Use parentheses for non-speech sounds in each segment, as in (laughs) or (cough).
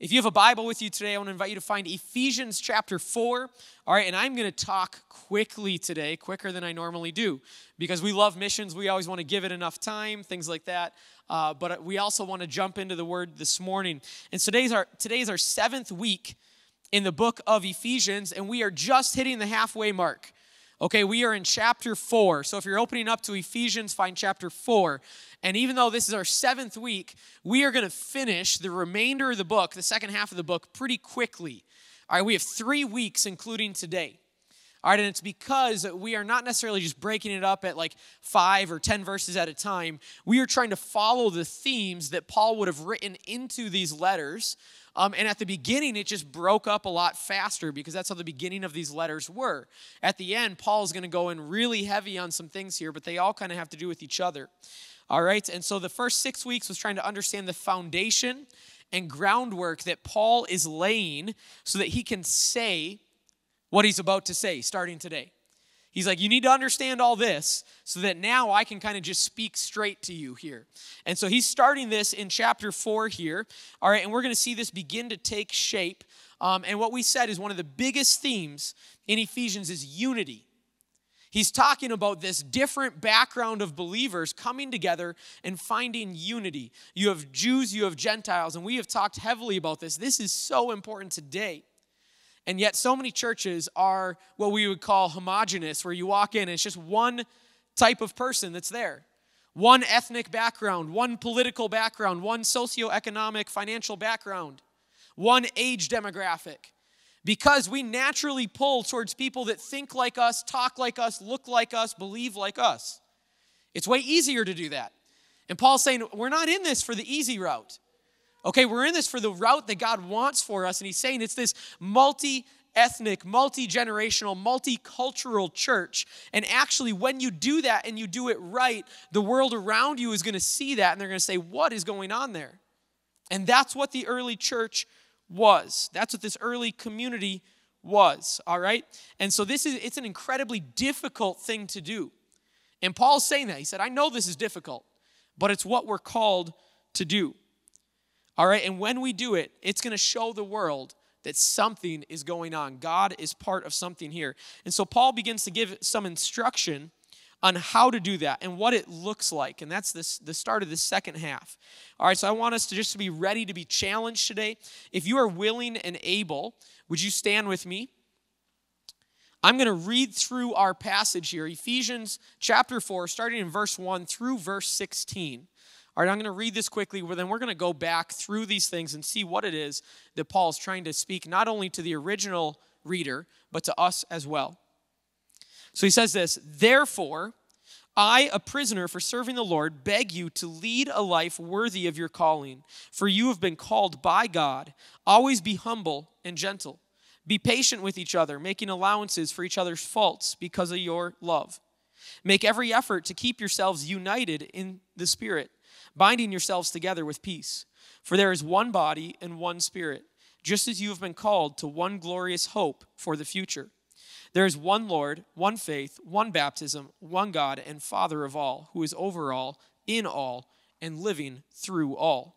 If you have a Bible with you today, I want to invite you to find Ephesians chapter 4. All right, and I'm going to talk quickly today, quicker than I normally do, because we love missions. We always want to give it enough time, things like that. Uh, but we also want to jump into the word this morning. And today's our, today is our seventh week in the book of Ephesians, and we are just hitting the halfway mark. Okay, we are in chapter 4. So if you're opening up to Ephesians, find chapter 4. And even though this is our seventh week, we are going to finish the remainder of the book, the second half of the book, pretty quickly. All right, we have three weeks, including today. All right, and it's because we are not necessarily just breaking it up at like five or 10 verses at a time. We are trying to follow the themes that Paul would have written into these letters um, and at the beginning, it just broke up a lot faster because that's how the beginning of these letters were. At the end, Paul is going to go in really heavy on some things here, but they all kind of have to do with each other. All right, and so the first six weeks was trying to understand the foundation and groundwork that Paul is laying so that he can say what he's about to say starting today. He's like, You need to understand all this so that now I can kind of just speak straight to you here. And so he's starting this in chapter four here. All right, and we're going to see this begin to take shape. Um, and what we said is one of the biggest themes in Ephesians is unity. He's talking about this different background of believers coming together and finding unity. You have Jews, you have Gentiles, and we have talked heavily about this. This is so important today. And yet, so many churches are what we would call homogenous, where you walk in and it's just one type of person that's there one ethnic background, one political background, one socioeconomic, financial background, one age demographic. Because we naturally pull towards people that think like us, talk like us, look like us, believe like us. It's way easier to do that. And Paul's saying, we're not in this for the easy route. Okay, we're in this for the route that God wants for us. And he's saying it's this multi ethnic, multi generational, multicultural church. And actually, when you do that and you do it right, the world around you is going to see that and they're going to say, What is going on there? And that's what the early church was. That's what this early community was, all right? And so this is it's an incredibly difficult thing to do. And Paul's saying that. He said, I know this is difficult, but it's what we're called to do. All right, and when we do it, it's going to show the world that something is going on. God is part of something here. And so Paul begins to give some instruction on how to do that and what it looks like. And that's this, the start of the second half. All right, so I want us to just be ready to be challenged today. If you are willing and able, would you stand with me? I'm going to read through our passage here, Ephesians chapter 4, starting in verse 1 through verse 16. All right, I'm going to read this quickly, but then we're going to go back through these things and see what it is that Paul is trying to speak not only to the original reader, but to us as well. So he says this Therefore, I, a prisoner for serving the Lord, beg you to lead a life worthy of your calling, for you have been called by God. Always be humble and gentle. Be patient with each other, making allowances for each other's faults because of your love. Make every effort to keep yourselves united in the Spirit binding yourselves together with peace. For there is one body and one spirit, just as you have been called to one glorious hope for the future. There is one Lord, one faith, one baptism, one God and Father of all, who is over all, in all, and living through all.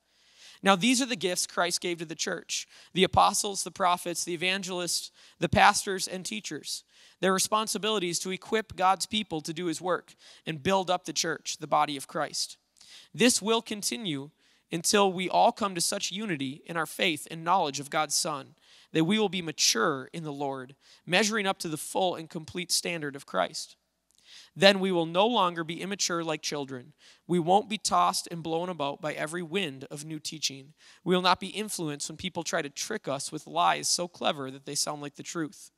Now, these are the gifts Christ gave to the church the apostles, the prophets, the evangelists, the pastors, and teachers. Their responsibility is to equip God's people to do his work and build up the church, the body of Christ. This will continue until we all come to such unity in our faith and knowledge of God's Son that we will be mature in the Lord, measuring up to the full and complete standard of Christ. Then we will no longer be immature like children. We won't be tossed and blown about by every wind of new teaching. We will not be influenced when people try to trick us with lies so clever that they sound like the truth.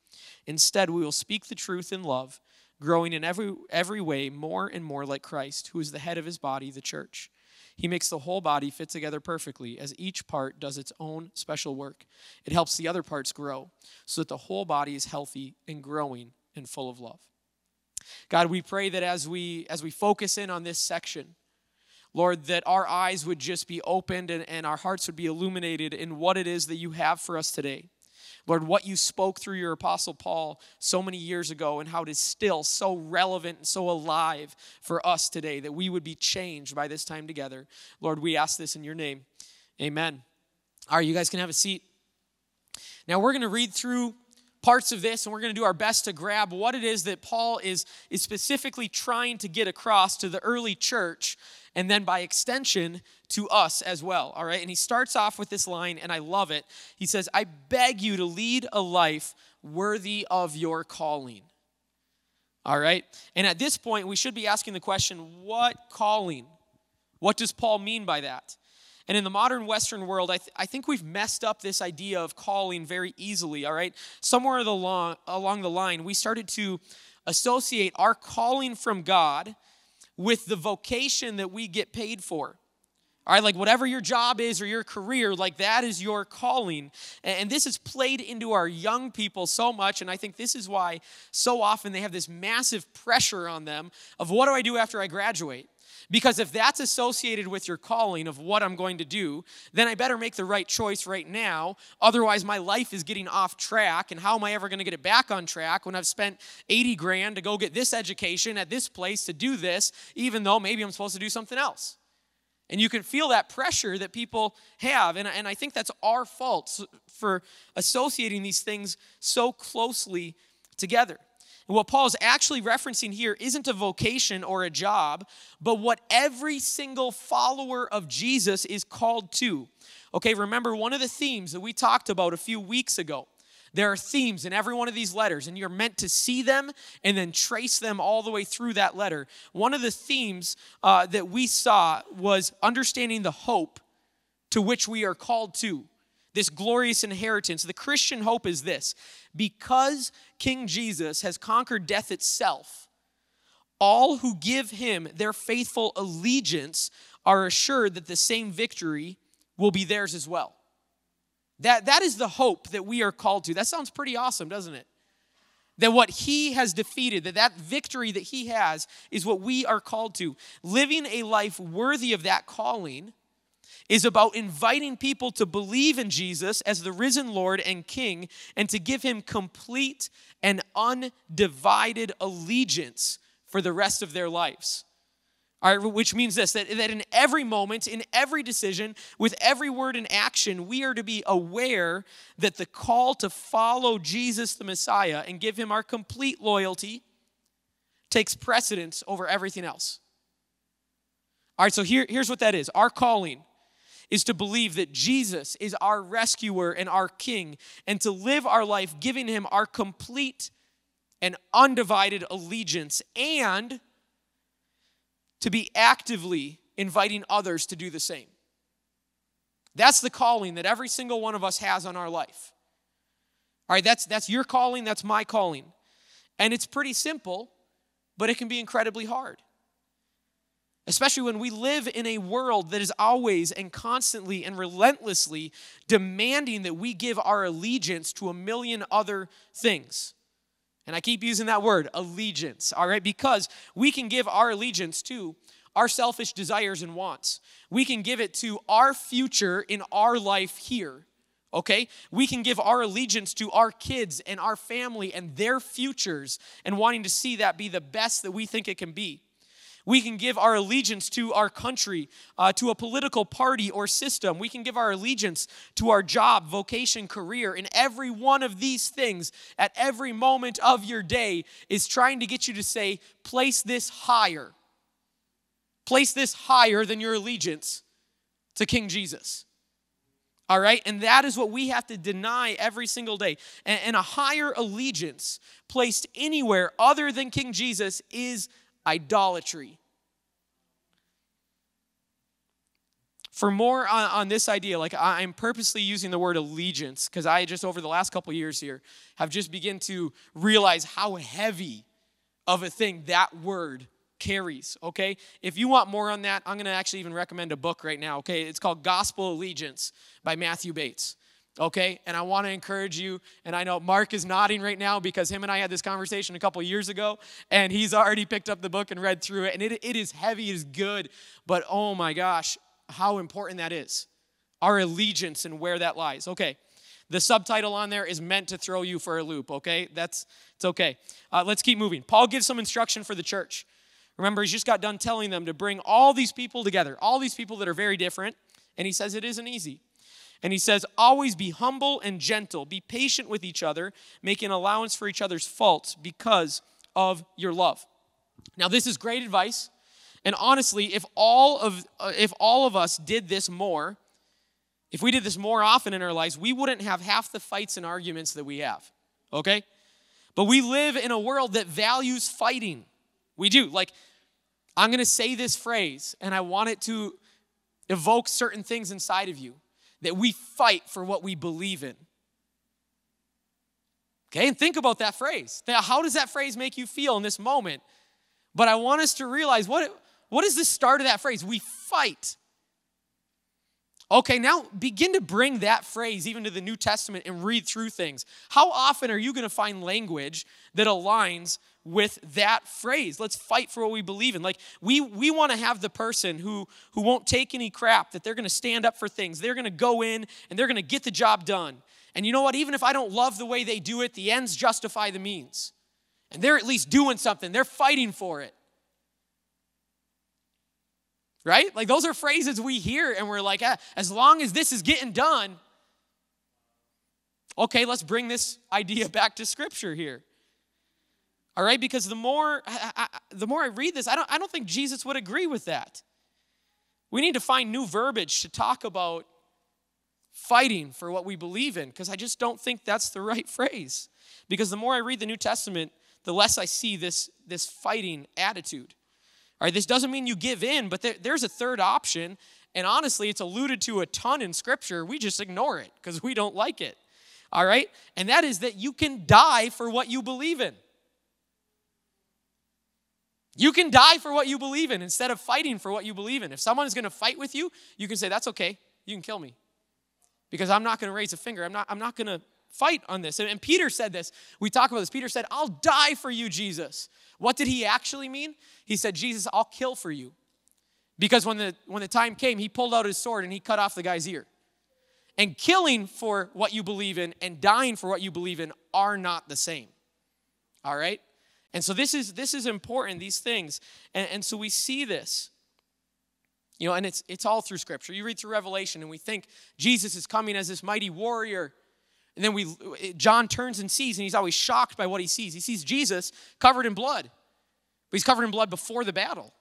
Instead, we will speak the truth in love, growing in every, every way more and more like Christ, who is the head of his body, the church. He makes the whole body fit together perfectly as each part does its own special work. It helps the other parts grow so that the whole body is healthy and growing and full of love. God, we pray that as we as we focus in on this section, Lord, that our eyes would just be opened and, and our hearts would be illuminated in what it is that you have for us today. Lord, what you spoke through your apostle Paul so many years ago and how it is still so relevant and so alive for us today that we would be changed by this time together. Lord, we ask this in your name. Amen. All right, you guys can have a seat. Now we're going to read through parts of this and we're going to do our best to grab what it is that Paul is, is specifically trying to get across to the early church and then by extension to us as well. All right. And he starts off with this line, and I love it. He says, I beg you to lead a life worthy of your calling. All right. And at this point, we should be asking the question what calling? What does Paul mean by that? And in the modern Western world, I, th- I think we've messed up this idea of calling very easily, all right? Somewhere along, along the line, we started to associate our calling from God with the vocation that we get paid for. All right, like whatever your job is or your career, like that is your calling. And this is played into our young people so much. And I think this is why so often they have this massive pressure on them of what do I do after I graduate? Because if that's associated with your calling of what I'm going to do, then I better make the right choice right now. Otherwise, my life is getting off track. And how am I ever going to get it back on track when I've spent 80 grand to go get this education at this place to do this, even though maybe I'm supposed to do something else? And you can feel that pressure that people have. And, and I think that's our fault for associating these things so closely together. And what Paul's actually referencing here isn't a vocation or a job, but what every single follower of Jesus is called to. Okay, remember one of the themes that we talked about a few weeks ago. There are themes in every one of these letters, and you're meant to see them and then trace them all the way through that letter. One of the themes uh, that we saw was understanding the hope to which we are called to this glorious inheritance. The Christian hope is this because King Jesus has conquered death itself, all who give him their faithful allegiance are assured that the same victory will be theirs as well. That, that is the hope that we are called to. That sounds pretty awesome, doesn't it? That what he has defeated, that that victory that he has is what we are called to. Living a life worthy of that calling is about inviting people to believe in Jesus as the risen Lord and King and to give him complete and undivided allegiance for the rest of their lives. All right, which means this that, that in every moment, in every decision, with every word and action, we are to be aware that the call to follow Jesus the Messiah and give him our complete loyalty takes precedence over everything else. All right, so here, here's what that is our calling is to believe that Jesus is our rescuer and our king, and to live our life giving him our complete and undivided allegiance, and to be actively inviting others to do the same. That's the calling that every single one of us has on our life. All right, that's, that's your calling, that's my calling. And it's pretty simple, but it can be incredibly hard. Especially when we live in a world that is always and constantly and relentlessly demanding that we give our allegiance to a million other things. And I keep using that word, allegiance, all right, because we can give our allegiance to our selfish desires and wants. We can give it to our future in our life here, okay? We can give our allegiance to our kids and our family and their futures and wanting to see that be the best that we think it can be. We can give our allegiance to our country, uh, to a political party or system. We can give our allegiance to our job, vocation, career. And every one of these things at every moment of your day is trying to get you to say, place this higher. Place this higher than your allegiance to King Jesus. All right? And that is what we have to deny every single day. And, and a higher allegiance placed anywhere other than King Jesus is idolatry. For more on, on this idea, like I'm purposely using the word allegiance because I just over the last couple years here have just begun to realize how heavy of a thing that word carries, okay? If you want more on that, I'm going to actually even recommend a book right now, okay? It's called Gospel Allegiance by Matthew Bates. Okay, and I want to encourage you. And I know Mark is nodding right now because him and I had this conversation a couple years ago, and he's already picked up the book and read through it. And it, it is heavy, it is good, but oh my gosh, how important that is. Our allegiance and where that lies. Okay, the subtitle on there is meant to throw you for a loop, okay? That's it's okay. Uh, let's keep moving. Paul gives some instruction for the church. Remember, he's just got done telling them to bring all these people together, all these people that are very different, and he says it isn't easy. And he says, always be humble and gentle, be patient with each other, making allowance for each other's faults because of your love. Now, this is great advice. And honestly, if all of uh, if all of us did this more, if we did this more often in our lives, we wouldn't have half the fights and arguments that we have. Okay? But we live in a world that values fighting. We do. Like, I'm to say this phrase, and I want it to evoke certain things inside of you that we fight for what we believe in. Okay, and think about that phrase. Now, how does that phrase make you feel in this moment? But I want us to realize what, what is the start of that phrase? We fight. Okay, now begin to bring that phrase even to the New Testament and read through things. How often are you going to find language that aligns with that phrase? Let's fight for what we believe in. Like we we want to have the person who who won't take any crap, that they're going to stand up for things. They're going to go in and they're going to get the job done. And you know what? Even if I don't love the way they do it, the ends justify the means. And they're at least doing something. They're fighting for it right? Like those are phrases we hear and we're like, ah, as long as this is getting done, okay, let's bring this idea (laughs) back to scripture here. All right, because the more I, I, the more I read this, I don't I don't think Jesus would agree with that. We need to find new verbiage to talk about fighting for what we believe in because I just don't think that's the (laughs) right phrase. Because the more I read the New Testament, the less I see this this fighting attitude. All right, this doesn't mean you give in, but there, there's a third option. And honestly, it's alluded to a ton in Scripture. We just ignore it because we don't like it. All right? And that is that you can die for what you believe in. You can die for what you believe in instead of fighting for what you believe in. If someone is going to fight with you, you can say, That's okay. You can kill me. Because I'm not going to raise a finger. I'm not, I'm not going to fight on this. And, and Peter said this. We talk about this. Peter said, I'll die for you, Jesus. What did he actually mean? He said, Jesus, I'll kill for you. Because when the, when the time came, he pulled out his sword and he cut off the guy's ear. And killing for what you believe in and dying for what you believe in are not the same. All right? And so this is this is important, these things. And, and so we see this. You know, and it's it's all through scripture. You read through Revelation and we think Jesus is coming as this mighty warrior and then we, John turns and sees, and he's always shocked by what he sees. He sees Jesus covered in blood, but he's covered in blood before the battle.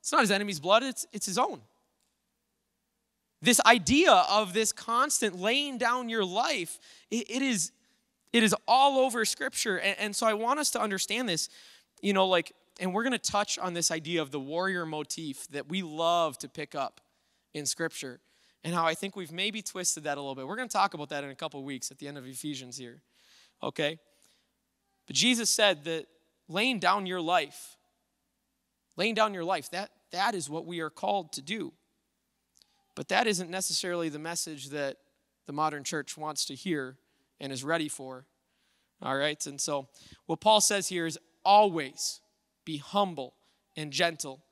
It's not his enemy's blood, it's, it's his own. This idea of this constant laying down your life, it, it is, it is all over Scripture. And, and so I want us to understand this, you know, like, and we're going to touch on this idea of the warrior motif that we love to pick up in Scripture and how I think we've maybe twisted that a little bit. We're going to talk about that in a couple weeks at the end of Ephesians here. Okay? But Jesus said that laying down your life, laying down your life, that, that is what we are called to do. But that isn't necessarily the message that the modern church wants to hear and is ready for. All right? And so what Paul says here is always be humble and gentle.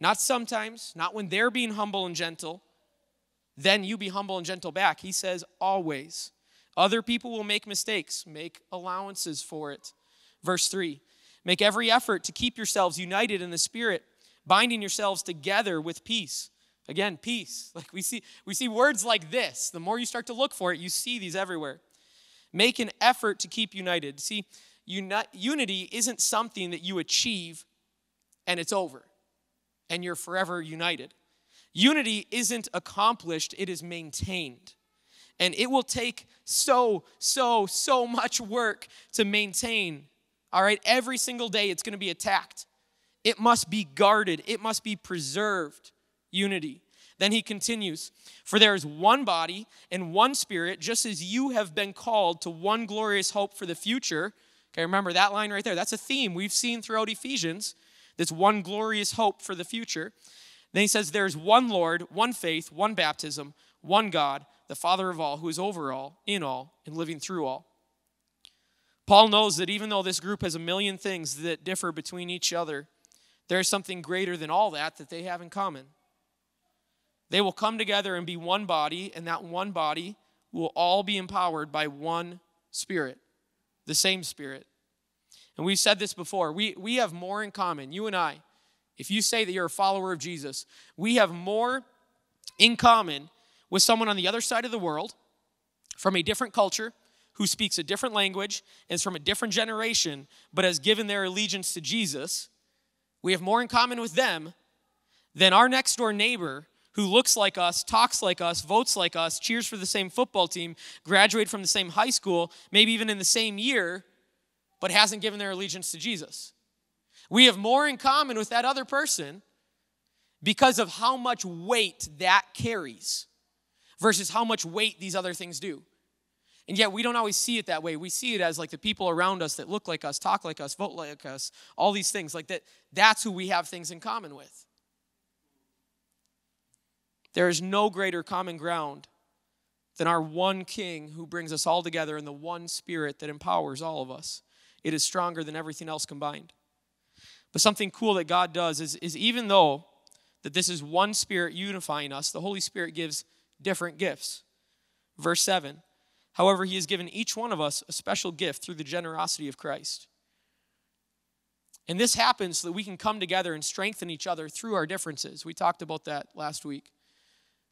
Not sometimes, not when they're being humble and gentle, then you be humble and gentle back. He says, always. Other people will make mistakes, make allowances for it. Verse 3 Make every effort to keep yourselves united in the Spirit, binding yourselves together with peace. Again, peace. (laughs) Like we see, we see words like this. The more you start to look for it, you see these everywhere. Make an effort to keep united. See, uni- unity isn't something that you achieve and it's over and you're forever united. Unity isn't accomplished, it is maintained. And it will take so, so, so much work to maintain. All right, every single day it's going to be attacked. It must be guarded, it must be preserved. Unity. Then he continues For there is one body and one spirit, just as you have been called to one glorious hope for the future. Okay, remember that line right there? That's a theme we've seen throughout Ephesians this one glorious hope for the future. Then he says, There's one Lord, one faith, one baptism, one God, the Father of all, who is over all, in all, and living through all. Paul knows that even though this group has a million things that differ between each other, there is something greater than all that that they have in common. They will come together and be one body, and that one body will all be empowered by one Spirit, the same Spirit. And we've said this before. We, we have more in common, you and I. If you say that you're a follower of Jesus, we have more in common with someone on the other side of the world from a different culture who speaks a different language is from a different generation but has given their allegiance to Jesus. We have more in common with them than our next door neighbor who looks like us, talks like us, votes like us, cheers for the same football team, graduated from the same high school, maybe even in the same year, but hasn't given their allegiance to Jesus. We have more in common with that other person because of how much weight that carries versus how much weight these other things do. And yet we don't always see it that way. We see it as like the people around us that look like us, talk like us, vote like us, all these things like that. That's who we have things in common with. There is no greater common ground than our one King who brings us all together in the one Spirit that empowers all of us. It is stronger than everything else combined. But something cool that God does is, is even though that this is one Spirit unifying us, the Holy Spirit gives different gifts. Verse 7 However, He has given each one of us a special gift through the generosity of Christ. And this happens so that we can come together and strengthen each other through our differences. We talked about that last week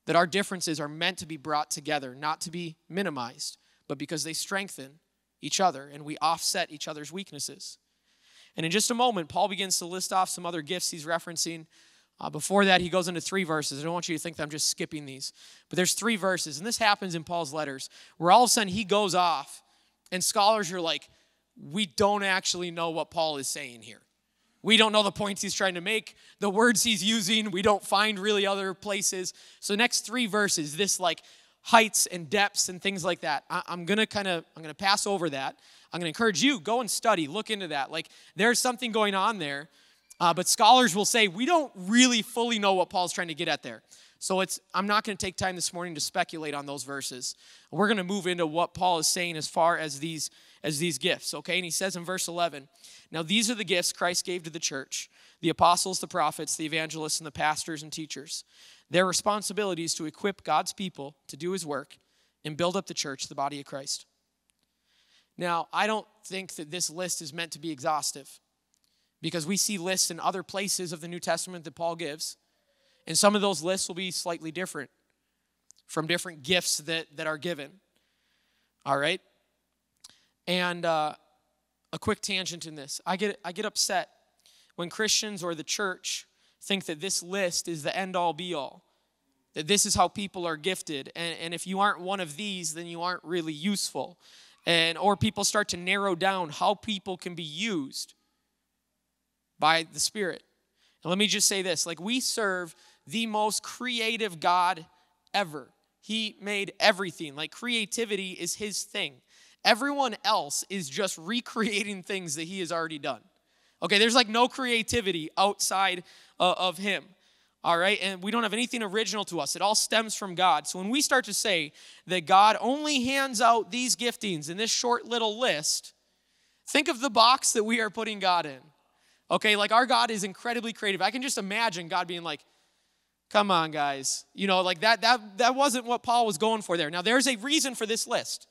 that our differences are meant to be brought together, not to be minimized, but because they strengthen each other and we offset each other's weaknesses. And in just a moment, Paul begins to list off some other gifts he's referencing. Uh, before that, he goes into three verses. I don't want you to think that I'm just skipping these, but there's three verses, and this happens in Paul's letters, where all of a sudden he goes off, and scholars are like, we don't actually know what Paul is saying here. We don't know the points he's trying to make, the words he's using. We don't find really other places. So, next three verses, this like heights and depths and things like that. I, am gonna kind of I'm gonna pass over that. I'm gonna encourage you go and study, look into that. Like there's something going on there, uh, but scholars will say we don't really fully know what Paul's trying to get at there. So it's I'm not to take time this morning to speculate on those verses. We're to move into what Paul is saying as far as these as these gifts, okay? And he says in verse 11, "Now these are the gifts Christ gave to the church: the apostles, the prophets, the evangelists, and the pastors and teachers. Their responsibility is to equip God's people to do his work and build up the church, the body of Christ." Now, I don't think that this list is meant to be exhaustive because we see lists in other places of the New Testament that Paul gives. And some of those lists will be slightly different from different gifts that, that are given. All right? And uh, a quick tangent in this I get, I get upset when Christians or the church think that this list is the end all be all, that this is how people are gifted. And, and if you aren't one of these, then you aren't really useful. And, or people start to narrow down how people can be used by the Spirit. And let me just say this like, we serve the most creative God ever. He made everything. Like creativity is his thing. Everyone else is just (laughs) recreating things that he has already done. Okay, there's like no creativity outside uh, of him. All right, and we don't have anything original to us. It all stems from God. So when we start to say that God only hands out these giftings in this short little list, think of the box that we are putting God in. Okay, like our God is incredibly creative. I can just imagine God being like, Come on, guys. You know, like that that that wasn't what Paul was going for there. Now there's a reason for this list.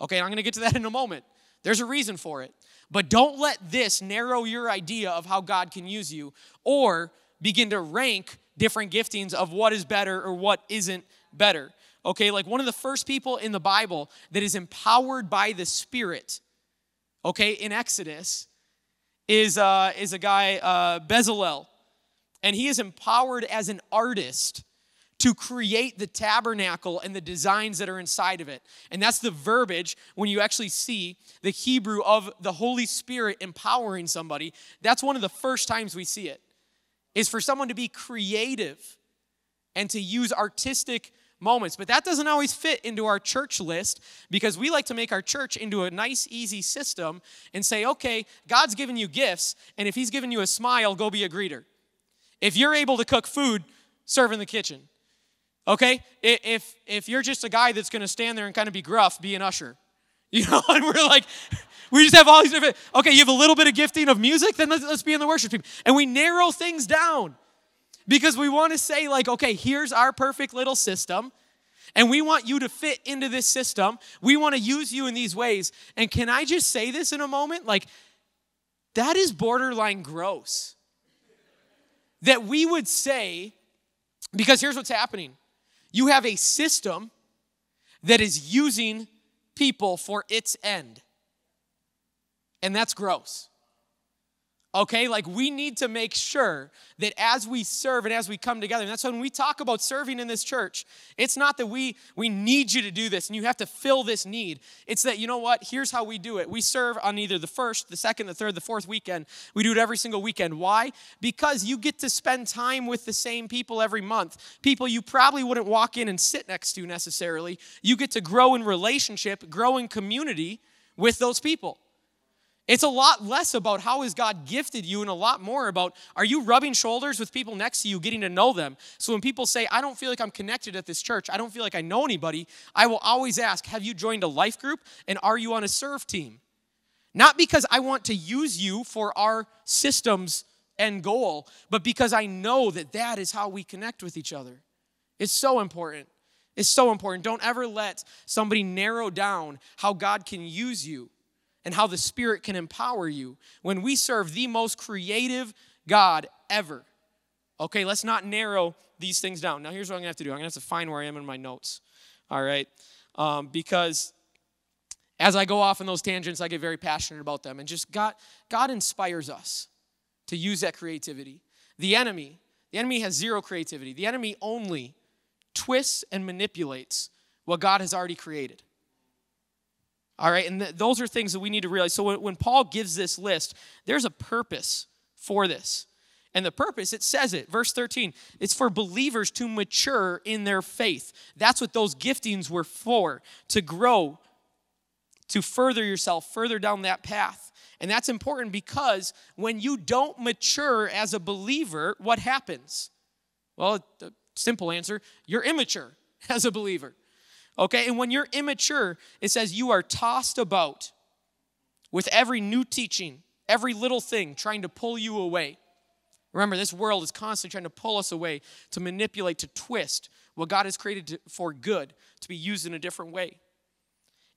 Okay, I'm going to get to that in a moment. There's a reason for it. But don't let this narrow your idea of how God can use you or begin to rank different giftings of what is better or what isn't better. Okay, like one of the first people in the Bible that is empowered by the Spirit, okay, in Exodus, is, uh, is a guy, uh, Bezalel and he is empowered as an artist to create the tabernacle and the designs that are inside of it. And that's the verbiage when you actually see the Hebrew of the Holy Spirit empowering somebody. That's one of the first times we see it, is for someone to be creative and to use artistic moments. But that doesn't always fit into our church list because we like to make our church into a nice, easy system and say, okay, God's given you gifts, and if He's given you a smile, go be a greeter. If you're able to cook food, serve in the kitchen. Okay? If, if you're just a guy that's going to stand there and kind of be gruff, be an usher. (laughs) You know, and we're like, (laughs) we just have all these different, okay, you have a little bit of gifting of music, then let's, let's be in the worship team. And we narrow things down because we want to say, like, okay, here's our perfect little system. And we want you to fit into this system. We want to use you in these ways. And can I just say this in a moment? Like, that is borderline gross. That we would say, because here's what's happening you have a system that is using people for its end. And that's gross. Okay, like we need to make sure that as we serve and as we come together, and that's when we talk about serving in this church, it's not that we we need you to do this and you have to fill this need. It's that you know what? Here's how we do it. We serve on either the first, the second, the third, the fourth weekend. We do it every single weekend. Why? Because you get to spend time with the same people every month. People you probably wouldn't walk in and sit next to necessarily. You get to grow in relationship, grow in community with those people. It's a lot less about how has God gifted you and a lot more about are you rubbing shoulders with people next to you, getting to know them. So when people say, I don't feel like I'm connected at this church, I don't feel like I know anybody, I will always ask, Have you joined a life group and are you on a serve team? Not because I want to use you for our system's end goal, but because I know that that is how we connect with each other. It's so important. It's so important. Don't ever let somebody narrow down how God can use you and how the Spirit can empower you when we serve the most creative God ever. Okay, let's not narrow these things down. Now, here's what I'm gonna have to do I'm gonna have to find where I am in my notes. All right, um, because as I go off in those tangents, I get very passionate about them. And just God, God inspires us to use that creativity. The enemy, the enemy has zero creativity. The enemy only twists and manipulates what God has already created. All right, and th- those are things that we need to realize. So when, when Paul gives this list, there's a purpose for this. And the purpose, it says it, verse 13, it's for believers to mature in their faith. That's what those giftings were for, to grow, to further yourself further down that path. And that's important because when you don't mature as a believer, what happens? Well, simple answer you're immature (laughs) as a believer. Okay, and when you're immature, it says you are tossed about with every new teaching, every little thing trying to pull you away. Remember, this world is constantly trying to pull us away, to manipulate, to twist what God has created for good to be used in a different way.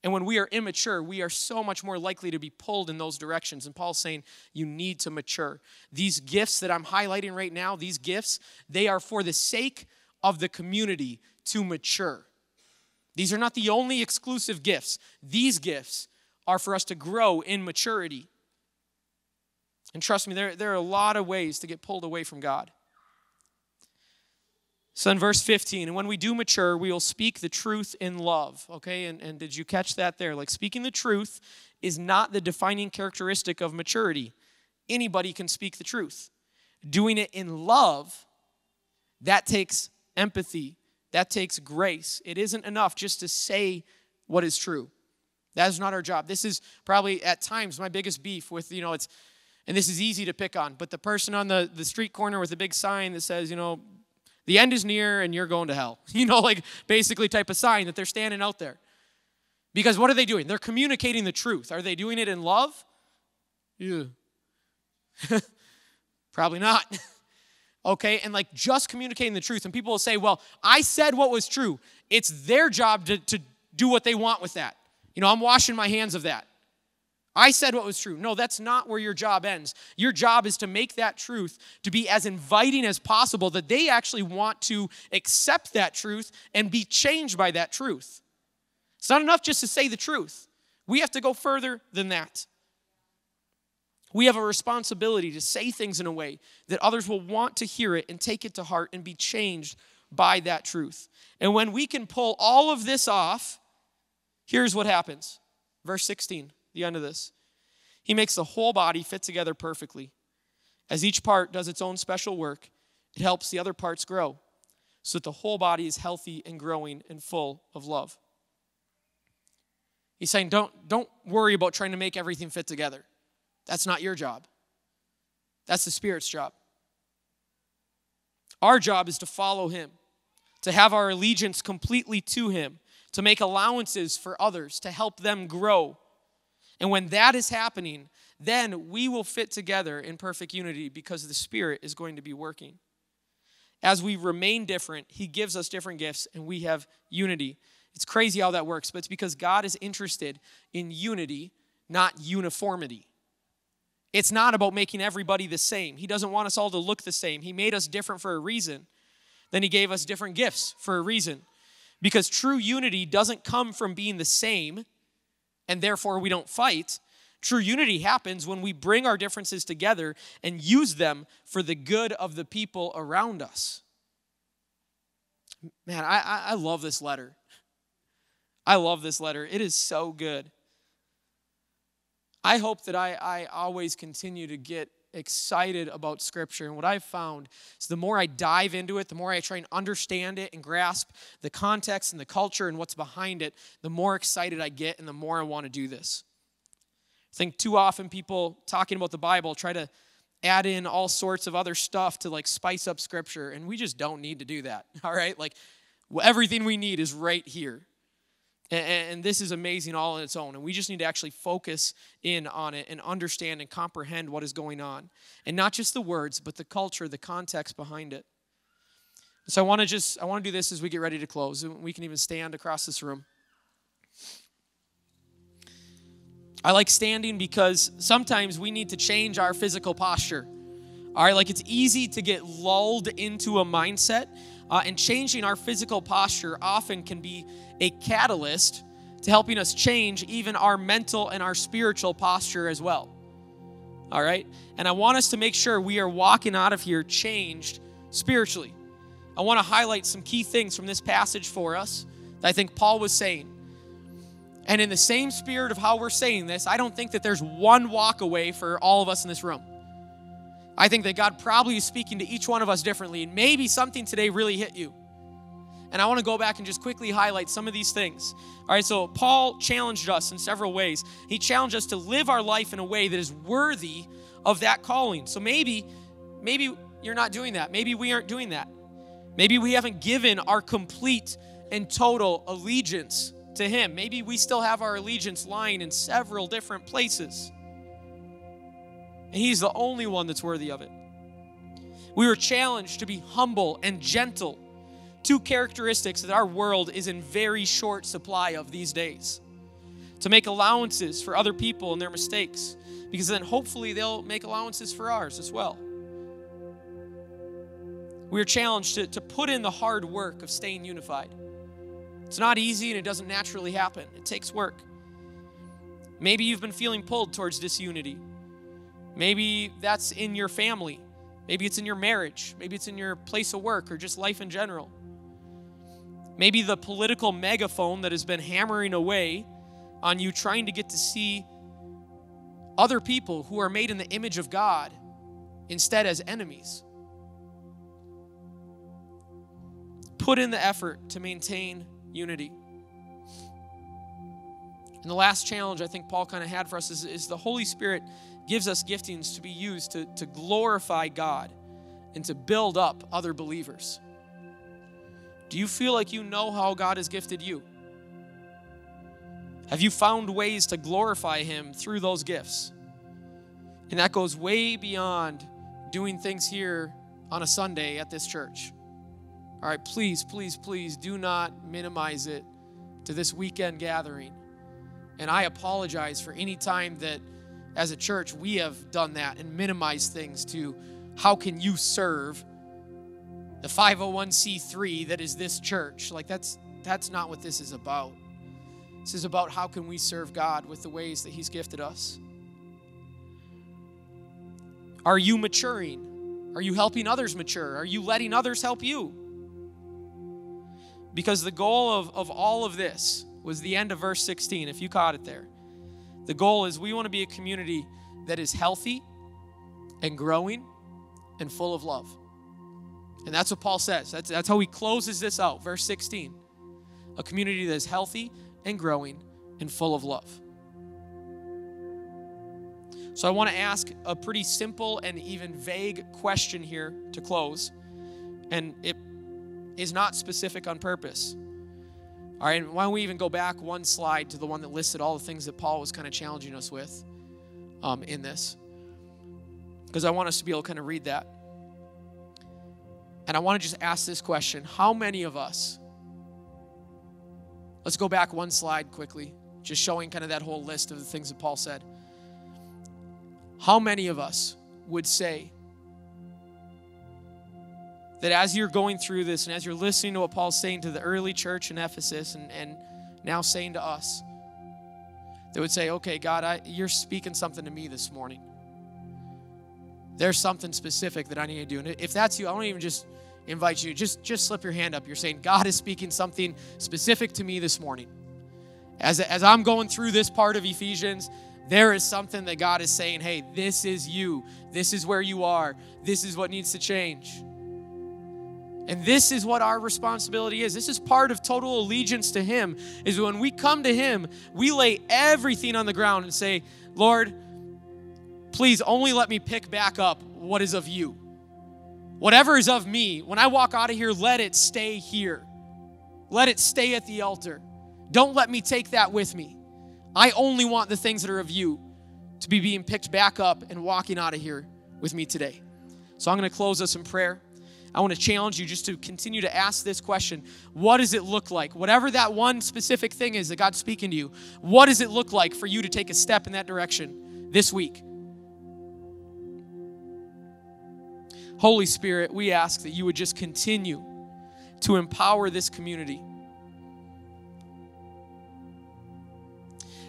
And when we are immature, we are so much more likely to be pulled in those directions. And Paul's saying, you need to mature. These gifts that I'm highlighting right now, these gifts, they are for the sake of the community to mature. These are not the only exclusive gifts. These gifts are for us to grow in maturity. And trust me, there, there are a lot of ways to get pulled away from God. So in verse 15, and when we do mature, we will speak the truth in love. Okay, and, and did you catch that there? Like speaking the truth is not the defining characteristic of maturity. Anybody can speak the truth. Doing it in love, that takes empathy, that takes grace. It isn't enough just to say what is true. That is not our job. This is probably at times my biggest beef with, you know, it's, and this is easy to pick on, but the person on the, the street corner with a big sign that says, you know, the end is near and you're going to hell. (laughs) You know, like basically type of sign that they're standing out there. Because what are they doing? They're communicating the truth. Are they doing it in love? Yeah. (laughs) Probably not. (laughs) okay, and like just communicating the truth. And people will say, well, I said what was true. It's their job to, to do what they want with that. You know, I'm washing my hands of that. I said what was true. No, that's not where your job ends. Your job is to make that truth to be as inviting as possible that they actually want to accept that truth and be changed by that truth. It's not enough just to say the truth. We have to go further than that. We have a responsibility to say things in a way that others will want to hear it and take it to heart and be changed by that truth. And when we can pull all of this off, here's what happens. Verse 16, the end of this. He makes the whole body fit together perfectly. As each part does its own special work, it helps the other parts grow. so that the whole body is healthy and growing and full of love. He's saying, don't, don't worry about trying to make everything fit together. That's not your job, that's the Spirit's job. Our job is to follow Him, to have our allegiance completely to Him, to make allowances for others, to help them grow. And when that is happening, then we will fit together in perfect unity because the Spirit is going to be working. As we remain different, He gives us different gifts and we have unity. It's crazy how that works, but it's because God is interested in unity, not uniformity. It's not about making everybody the same. He doesn't want us all to look the same. He made us different for a reason. Then He gave us different gifts for a reason. Because true unity doesn't come from being the same, and therefore we don't fight. True unity happens when we bring our differences together and use them for the good of the people around us. Man, I, I love this letter. I love this letter. It is so good. I hope that I, I always continue to get excited about Scripture. And what I've found is the more I dive into it, the more I try and understand it and grasp the context and the culture and what's behind it, the more excited I get and the more I want to do this. I think too often people talking about the Bible try to add in all sorts of other stuff to like spice up Scripture, and we just don't need to do that. (laughs) All right? Like everything we need is right here. And, this is amazing all on its own. And we just need to actually focus in on it and understand and comprehend what is going on. And not just the words, but the culture, the context behind it. So I want to just, I want to do this as we get ready to close. We can even stand across this room. I like standing because sometimes we need to change our physical posture. All right, like it's easy to get lulled into a mindset, uh, and changing our physical posture often can be a catalyst to helping us change even our mental and our spiritual posture as well. All right? And I want us to make sure we are walking out of here changed spiritually. I want to highlight some key things from this passage for us that I think Paul was saying. And in the same spirit of how we're saying this, I don't think that there's one walk away for all of us in this room. I think that God probably is speaking to each one of us differently, and maybe something today really hit you. And I want to go back and just quickly highlight some of these things. All right, so Paul challenged us in several ways. He challenged us to live our life in a way that is worthy of that calling. So maybe, maybe you're not doing that. Maybe we aren't doing that. Maybe we haven't given our complete and total allegiance to Him. Maybe we still have our allegiance lying in several different places. And He's the only one that's worthy of it. We were challenged to be humble and gentle two characteristics that our world is in very short supply of these days. To make allowances for other people and their mistakes, because then hopefully they'll make allowances for ours as well. We are challenged to, to put in the hard work of staying unified. It's not easy and it doesn't naturally happen, it takes work. Maybe you've been feeling pulled towards disunity. Maybe that's in your family. Maybe it's in your marriage. Maybe it's in your place of work or just life in general. Maybe the political megaphone that has been hammering away on you trying to get to see other people who are made in the image of God instead as enemies. Put in the effort to maintain unity. And the last challenge I think Paul kind of had for us is, is the Holy Spirit gives us giftings to be used to, to glorify God and to build up other believers. Do you feel like you know how God has gifted you? Have you found ways to glorify Him through those gifts? And that goes way beyond doing things here on a Sunday at this church. All right, please, please, please do not minimize it to this weekend gathering. And I apologize for any time that as a church we have done that and minimized things to how can you serve the 501c3 that is this church. Like that's that's not what this is about. This is about how can we serve God with the ways that he's gifted us. Are you maturing? Are you helping others mature? Are you letting others help you? Because the goal of, of all of this was the end of verse 16, if you caught it there. The goal is we want to be a community that is healthy and growing and full of love. And that's what Paul says. That's, that's how he closes this out. Verse 16 a community that is healthy and growing and full of love. So I want to ask a pretty simple and even vague question here to close. And it is not specific on purpose. All right, why don't we even go back one slide to the one that listed all the things that Paul was kind of challenging us with um, in this? Because I want us to be able to kind of read that. And I want to just ask this question How many of us, let's go back one slide quickly, just showing kind of that whole list of the things that Paul said. How many of us would say that as you're going through this and as you're listening to what Paul's saying to the early church in Ephesus and, and now saying to us, that would say, okay, God, I, you're speaking something to me this morning. There's something specific that I need to do. And if that's you, I don't even just invite you, just, just slip your hand up. You're saying, God is speaking something specific to me this morning. As, as I'm going through this part of Ephesians, there is something that God is saying, hey, this is you. This is where you are. This is what needs to change. And this is what our responsibility is. This is part of total allegiance to Him, is when we come to Him, we lay everything on the ground and say, Lord, please only let me pick back up what is of you. Whatever is of me, when I walk out of here, let it stay here. Let it stay at the altar. Don't let me take that with me. I only want the things that are of you to be being picked back up and walking out of here with me today. So I'm going to close us in prayer. I want to challenge you just to continue to ask this question What does it look like? Whatever that one specific thing is that God's speaking to you, what does it look like for you to take a step in that direction this week? Holy Spirit, we ask that you would just continue to empower this community.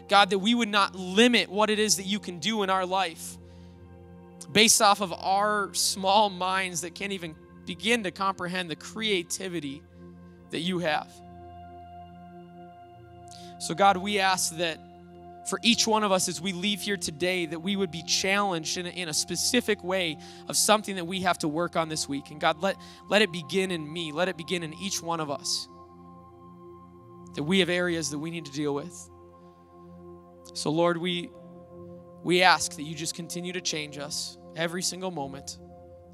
God, that we would not limit what it is that you can do in our life based off of our small minds that can't even begin to comprehend the creativity that you have. So, God, we ask that for each one of us as we leave here today, that we would be challenged in a, in a specific way of something that we have to work on this week. And God, let, let it begin in me, let it begin in each one of us. That we have areas that we need to deal with. So, Lord, we, we ask that you just continue to change us every single moment.